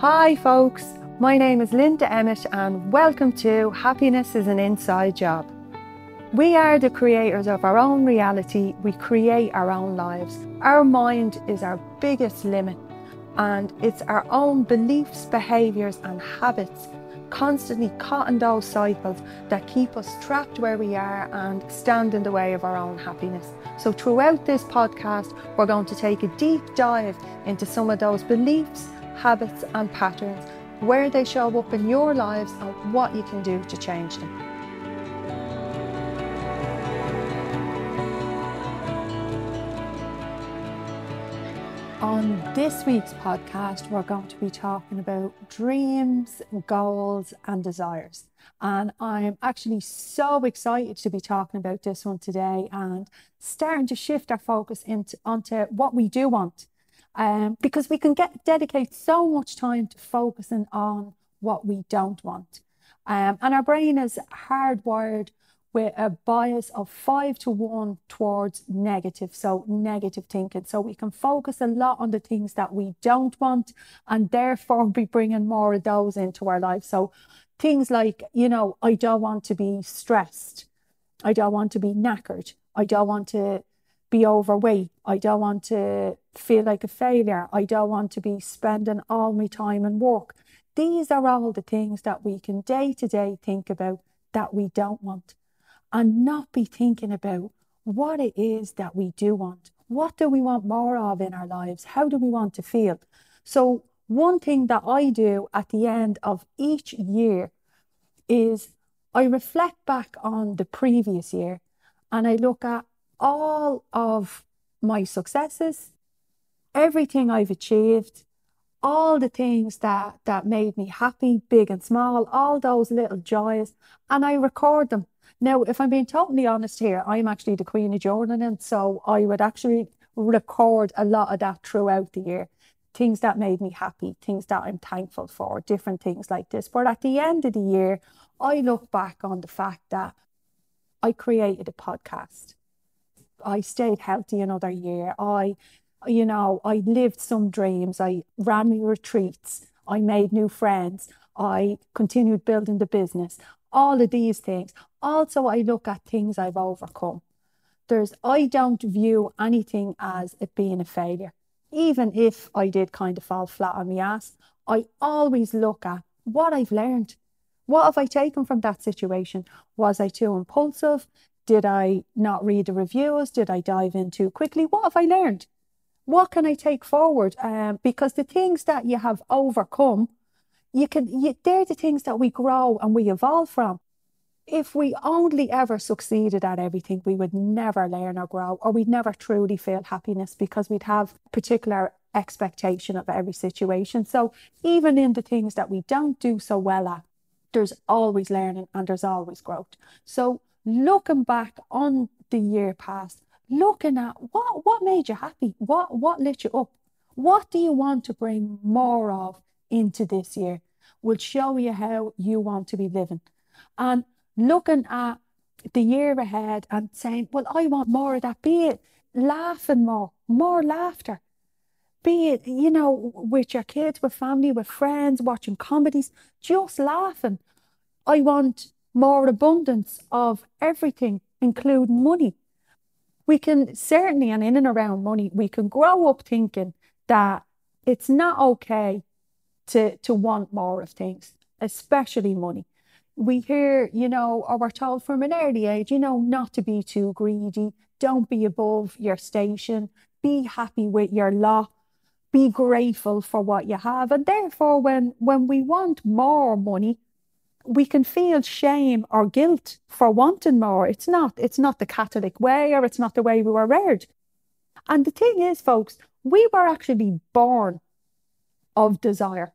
Hi, folks. My name is Linda Emmett, and welcome to Happiness is an Inside Job. We are the creators of our own reality, we create our own lives. Our mind is our biggest limit, and it's our own beliefs, behaviours, and habits constantly caught in those cycles that keep us trapped where we are and stand in the way of our own happiness. So, throughout this podcast, we're going to take a deep dive into some of those beliefs habits, and patterns, where they show up in your lives, and what you can do to change them. On this week's podcast, we're going to be talking about dreams, goals, and desires. And I'm actually so excited to be talking about this one today and starting to shift our focus into onto what we do want um, because we can get dedicate so much time to focusing on what we don't want. Um, and our brain is hardwired with a bias of five to one towards negative, so negative thinking. So we can focus a lot on the things that we don't want and therefore be bringing more of those into our life. So things like, you know, I don't want to be stressed. I don't want to be knackered. I don't want to be overweight. I don't want to feel like a failure. I don't want to be spending all my time in work. These are all the things that we can day to day think about that we don't want and not be thinking about what it is that we do want. What do we want more of in our lives? How do we want to feel? So, one thing that I do at the end of each year is I reflect back on the previous year and I look at all of my successes, everything I've achieved, all the things that that made me happy, big and small, all those little joys, and I record them. Now, if I'm being totally honest here, I'm actually the queen of journaling, so I would actually record a lot of that throughout the year. Things that made me happy, things that I'm thankful for, different things like this. But at the end of the year, I look back on the fact that I created a podcast. I stayed healthy another year. I, you know, I lived some dreams. I ran my retreats. I made new friends. I continued building the business. All of these things. Also, I look at things I've overcome. There's, I don't view anything as it being a failure. Even if I did kind of fall flat on my ass, I always look at what I've learned. What have I taken from that situation? Was I too impulsive? Did I not read the reviews? Did I dive in too quickly? What have I learned? What can I take forward? Um, because the things that you have overcome, you can. You, they're the things that we grow and we evolve from. If we only ever succeeded at everything, we would never learn or grow, or we'd never truly feel happiness because we'd have particular expectation of every situation. So even in the things that we don't do so well at, there's always learning and there's always growth. So looking back on the year past, looking at what what made you happy, what what lit you up, what do you want to bring more of into this year, will show you how you want to be living, and looking at the year ahead and saying, well, I want more of that. Be it laughing more, more laughter. Be it, you know, with your kids, with family, with friends, watching comedies, just laughing. I want more abundance of everything, including money. We can certainly, and in and around money, we can grow up thinking that it's not okay to, to want more of things, especially money. We hear, you know, or we're told from an early age, you know, not to be too greedy, don't be above your station, be happy with your lot, be grateful for what you have. And therefore, when, when we want more money, we can feel shame or guilt for wanting more. It's not, it's not the Catholic way or it's not the way we were reared. And the thing is, folks, we were actually born of desire.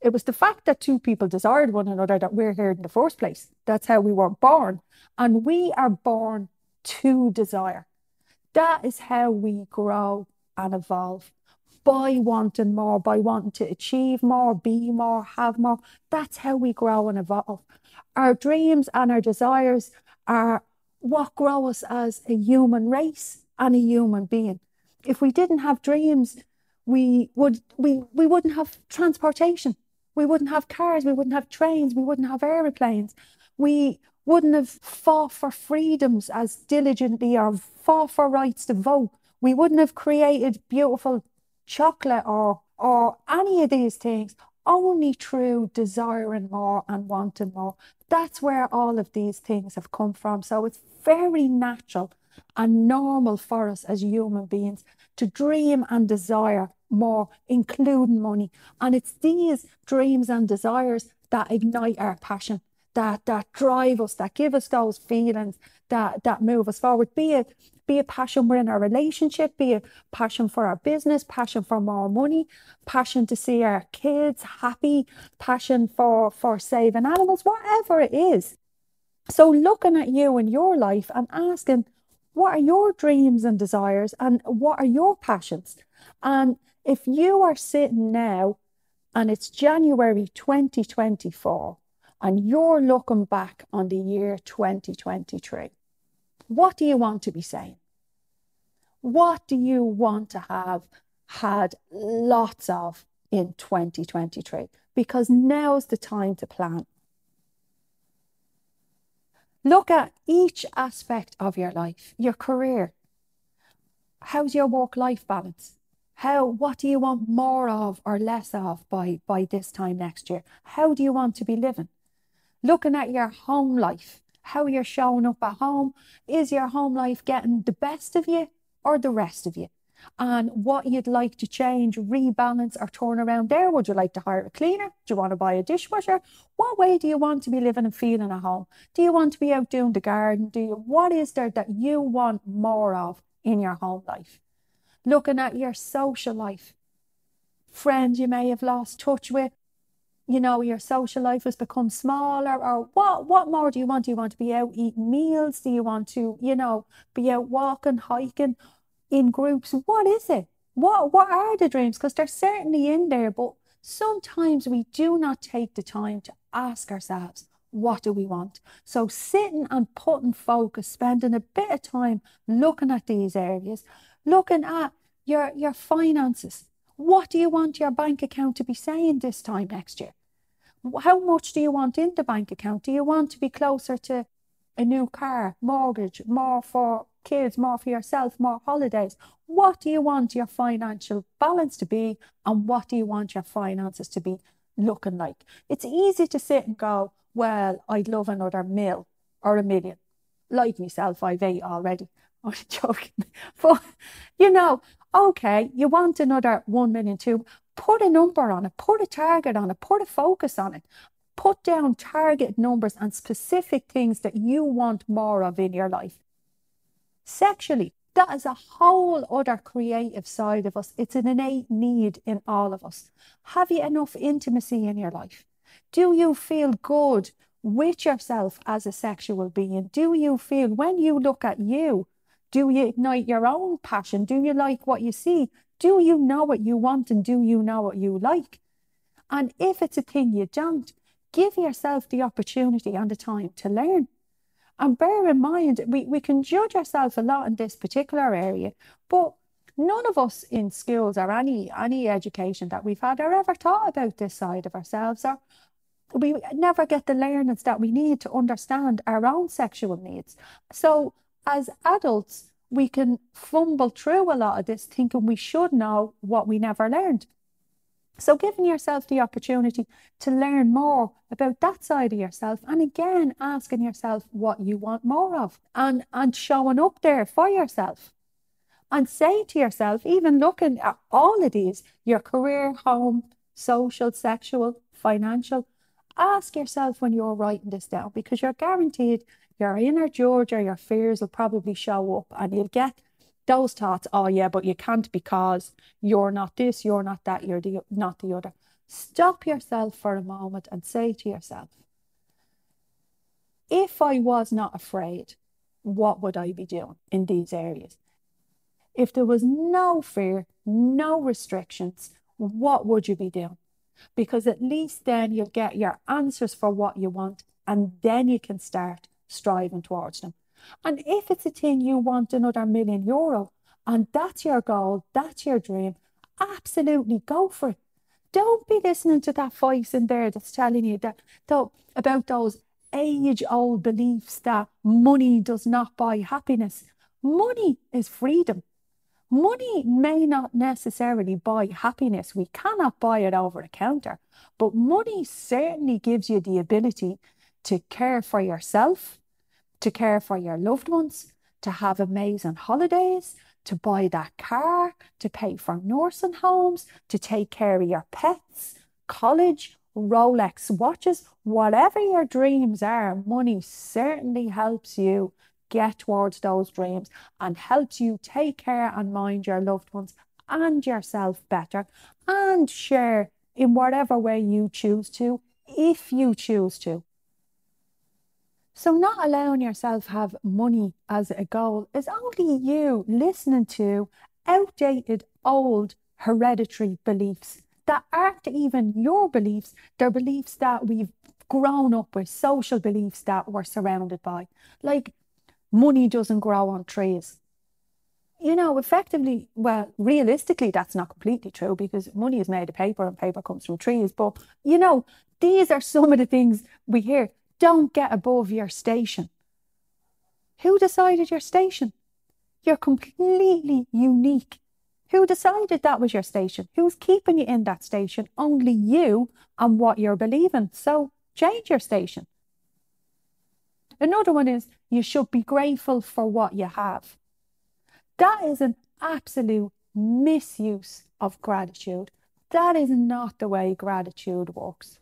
It was the fact that two people desired one another that we're here in the first place. That's how we were born. And we are born to desire. That is how we grow and evolve by wanting more, by wanting to achieve more, be more, have more. That's how we grow and evolve. Our dreams and our desires are what grow us as a human race and a human being. If we didn't have dreams, we would we we wouldn't have transportation. We wouldn't have cars, we wouldn't have trains, we wouldn't have aeroplanes. We wouldn't have fought for freedoms as diligently or fought for rights to vote. We wouldn't have created beautiful chocolate or or any of these things only through desiring more and wanting more. That's where all of these things have come from. So it's very natural and normal for us as human beings to dream and desire more, including money. And it's these dreams and desires that ignite our passion, that that drive us, that give us those feelings, that that move us forward. Be it be a passion within our relationship, be a passion for our business, passion for more money, passion to see our kids happy, passion for for saving animals, whatever it is. So looking at you and your life and asking, what are your dreams and desires and what are your passions? And if you are sitting now and it's January 2024 and you're looking back on the year 2023, what do you want to be saying? What do you want to have had lots of in 2023? Because now's the time to plan. Look at each aspect of your life, your career. How's your work life balance? How, what do you want more of or less of by, by this time next year? How do you want to be living? Looking at your home life, how you're showing up at home. Is your home life getting the best of you or the rest of you? And what you'd like to change, rebalance, or turn around there? Would you like to hire a cleaner? Do you want to buy a dishwasher? What way do you want to be living and feeling at home? Do you want to be out doing the garden? Do you what is there that you want more of in your home life? looking at your social life, friends you may have lost touch with, you know, your social life has become smaller, or what what more do you want? Do you want to be out eating meals? Do you want to, you know, be out walking, hiking in groups? What is it? What what are the dreams? Because they're certainly in there, but sometimes we do not take the time to ask ourselves, what do we want? So sitting and putting focus, spending a bit of time looking at these areas, looking at your, your finances. What do you want your bank account to be saying this time next year? How much do you want in the bank account? Do you want to be closer to a new car, mortgage, more for kids, more for yourself, more holidays? What do you want your financial balance to be? And what do you want your finances to be looking like? It's easy to sit and go, well, I'd love another mill or a million. Like myself, I've eight already. I'm joking. But, you know, okay, you want another 1 million too. Put a number on it, put a target on it, put a focus on it. Put down target numbers and specific things that you want more of in your life. Sexually, that is a whole other creative side of us. It's an innate need in all of us. Have you enough intimacy in your life? Do you feel good with yourself as a sexual being? Do you feel when you look at you, do you ignite your own passion? Do you like what you see? Do you know what you want and do you know what you like? And if it's a thing you don't, give yourself the opportunity and the time to learn. And bear in mind, we, we can judge ourselves a lot in this particular area, but none of us in schools or any any education that we've had are ever taught about this side of ourselves or we never get the learnings that we need to understand our own sexual needs. So as adults, we can fumble through a lot of this thinking we should know what we never learned. So, giving yourself the opportunity to learn more about that side of yourself, and again, asking yourself what you want more of, and, and showing up there for yourself. And say to yourself, even looking at all of these your career, home, social, sexual, financial ask yourself when you're writing this down because you're guaranteed your inner judge or your fears will probably show up and you'll get those thoughts, oh yeah, but you can't because you're not this, you're not that, you're the, not the other. Stop yourself for a moment and say to yourself, if I was not afraid, what would I be doing in these areas? If there was no fear, no restrictions, what would you be doing? Because at least then you'll get your answers for what you want and then you can start striving towards them. And if it's a thing you want another million euro, and that's your goal, that's your dream, absolutely go for it. Don't be listening to that voice in there that's telling you that, that about those age old beliefs that money does not buy happiness. Money is freedom. Money may not necessarily buy happiness. We cannot buy it over the counter, but money certainly gives you the ability to care for yourself, to care for your loved ones, to have amazing holidays, to buy that car, to pay for nursing homes, to take care of your pets, college, Rolex watches, whatever your dreams are, money certainly helps you get towards those dreams and helps you take care and mind your loved ones and yourself better and share in whatever way you choose to, if you choose to. So, not allowing yourself have money as a goal is only you listening to outdated, old, hereditary beliefs that aren't even your beliefs. They're beliefs that we've grown up with, social beliefs that we're surrounded by. Like money doesn't grow on trees. You know, effectively, well, realistically, that's not completely true because money is made of paper and paper comes from trees. But, you know, these are some of the things we hear. Don't get above your station. Who decided your station? You're completely unique. Who decided that was your station? Who's keeping you in that station? Only you and what you're believing. So change your station. Another one is you should be grateful for what you have. That is an absolute misuse of gratitude. That is not the way gratitude works.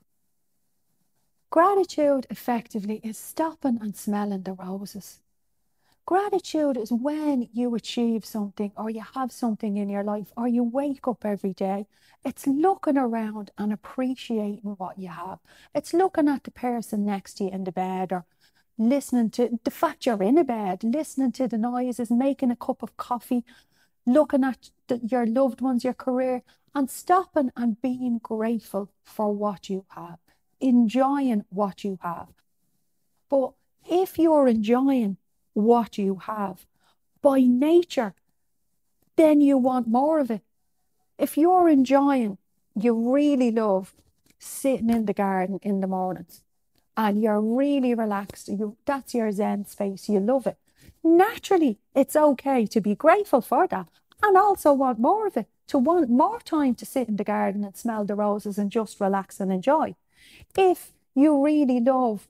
Gratitude effectively is stopping and smelling the roses. Gratitude is when you achieve something or you have something in your life or you wake up every day. It's looking around and appreciating what you have. It's looking at the person next to you in the bed or listening to the fact you're in a bed, listening to the noises, making a cup of coffee, looking at the, your loved ones, your career, and stopping and being grateful for what you have, enjoying what you have. But if you're enjoying what you have. By nature, then you want more of it. If you're enjoying, you really love sitting in the garden in the mornings and you're really relaxed, you, that's your Zen space, you love it. Naturally, it's okay to be grateful for that and also want more of it, to want more time to sit in the garden and smell the roses and just relax and enjoy. If you really love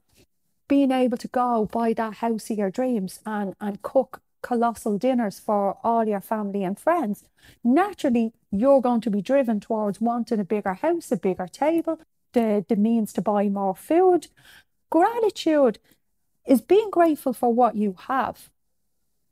being able to go buy that house of your dreams and, and cook colossal dinners for all your family and friends, naturally you're going to be driven towards wanting a bigger house, a bigger table, the, the means to buy more food. Gratitude is being grateful for what you have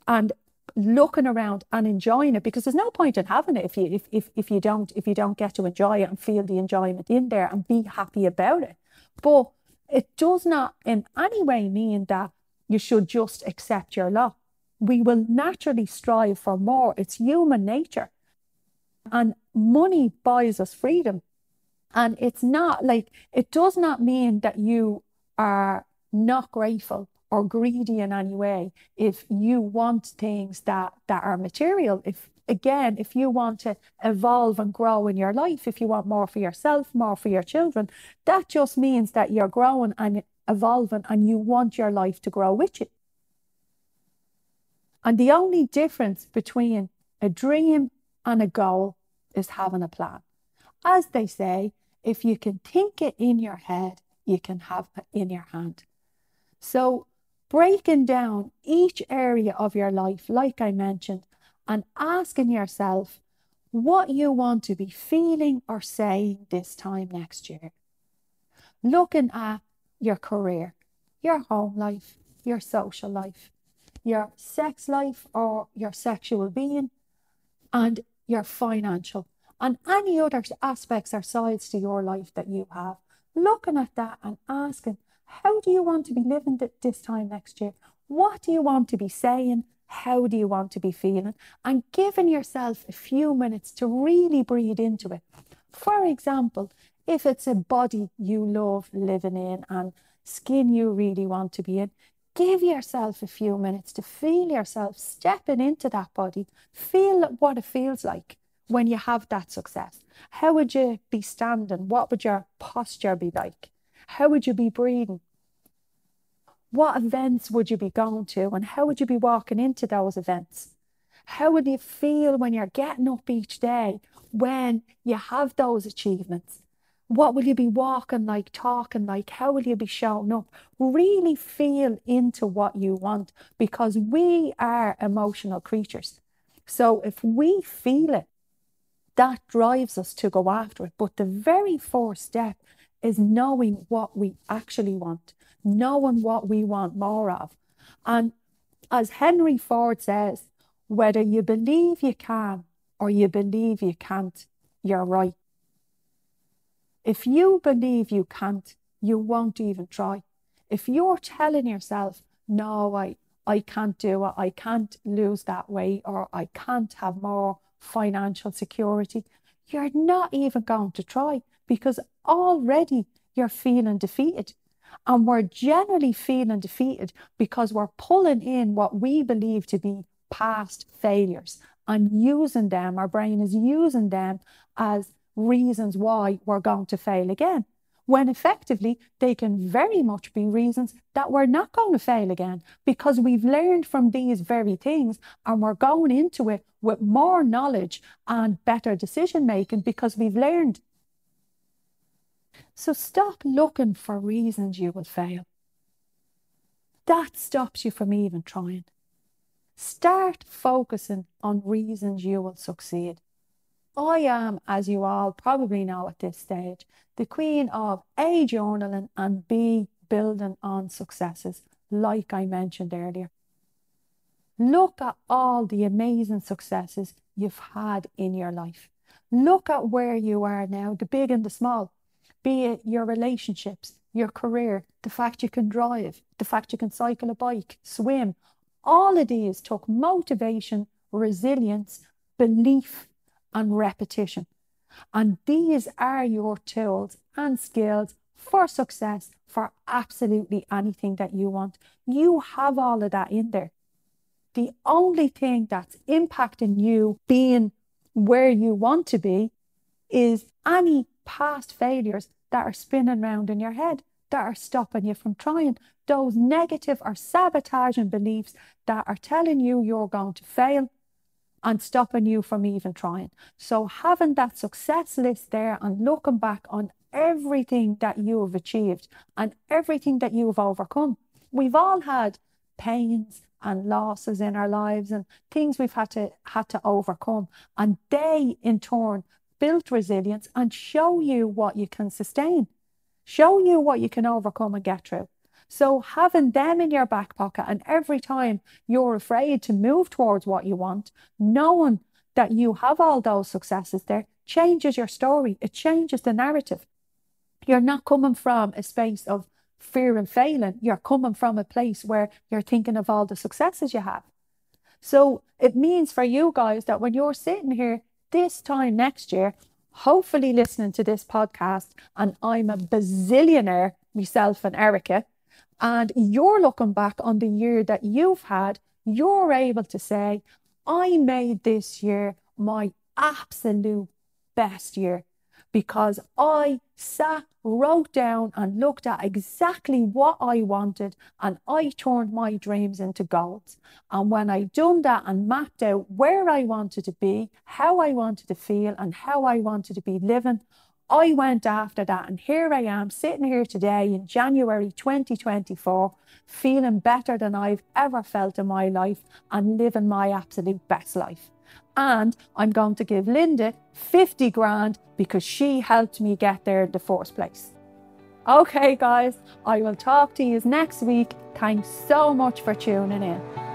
and looking around and enjoying it because there's no point in having it if you if, if, if you don't if you don't get to enjoy it and feel the enjoyment in there and be happy about it. But it does not in any way mean that you should just accept your lot. We will naturally strive for more. It's human nature. And money buys us freedom. And it's not like, it does not mean that you are not grateful or greedy in any way if you want things that, that are material. If again, if you want to evolve and grow in your life, if you want more for yourself, more for your children, that just means that you're growing and evolving and you want your life to grow with you. And the only difference between a dream and a goal is having a plan. As they say, if you can think it in your head, you can have it in your hand. So, breaking down each area of your life, like I mentioned, and asking yourself what you want to be feeling or saying this time next year. Looking at your career, your home life, your social life, your sex life or your sexual being, and your financial, and any other aspects or sides to your life that you have. Looking at that and asking, how do you want to be living this time next year? What do you want to be saying? How do you want to be feeling? And giving yourself a few minutes to really breathe into it. For example, if it's a body you love living in and skin you really want to be in, give yourself a few minutes to feel yourself stepping into that body. Feel what it feels like. when you have that success? How would you be standing? What would your posture be like? How would you be breathing? What events would you be going to? And how would you be walking into those events? How would you feel when you're getting up each day when you have those achievements? What will you be walking like, talking like? How will you be showing up? Really feel into what you want because we are emotional creatures. So if we feel it, that drives us to go after it. But the very first step is knowing what we actually want, knowing what we want more of. And as Henry Ford says, whether you believe you can or you believe you can't, you're right. If you believe you can't, you won't even try. If you're telling yourself, no, I, I can't do it, I can't lose that weight, or I can't have more financial security, you're not even going to try because already you're feeling defeated. And we're generally feeling defeated because we're pulling in what we believe to be past failures and using them, our brain is using them as reasons why we're going to fail again. When effectively, they can very much be reasons that we're not going to fail again because we've learned from these very things and we're going into it with more knowledge and better decision making because we've learned. So stop looking for reasons you will fail. That stops you from even trying. Start focusing on reasons you will succeed. I am, as you all probably know at this stage, the queen of A, journaling and B, building on successes, like I mentioned earlier. Look at all the amazing successes you've had in your life. Look at where you are now, the big and the small, be it your relationships, your career, the fact you can drive, the fact you can cycle a bike, swim. All of these took motivation, resilience, belief, and repetition. And these are your tools and skills for success for absolutely anything that you want. You have all of that in there. The only thing that's impacting you being where you want to be is any past failures that are spinning around in your head that are stopping you from trying. Those negative or sabotaging beliefs that are telling you you're going to fail and stopping you from even trying. So having that success list there and looking back on everything that you have achieved and everything that you've overcome. We've all had pains and losses in our lives and things we've had to had to overcome and they in turn built resilience and show you what you can sustain show you what you can overcome and get through so having them in your back pocket and every time you're afraid to move towards what you want, knowing that you have all those successes there changes your story. It changes the narrative. You're not coming from a space of fear and failing. You're coming from a place where you're thinking of all the successes you have. So it means for you guys that when you're sitting here this time next year, hopefully listening to this podcast, and I'm a bazillionaire myself and Erica, and you're looking back on the year that you've had, you're able to say, I made this year my absolute best year because I sat, wrote down, and looked at exactly what I wanted, and I turned my dreams into goals. And when I done that and mapped out where I wanted to be, how I wanted to feel, and how I wanted to be living, I went after that, and here I am sitting here today in January 2024, feeling better than I've ever felt in my life and living my absolute best life. And I'm going to give Linda 50 grand because she helped me get there in the first place. Okay, guys, I will talk to you next week. Thanks so much for tuning in.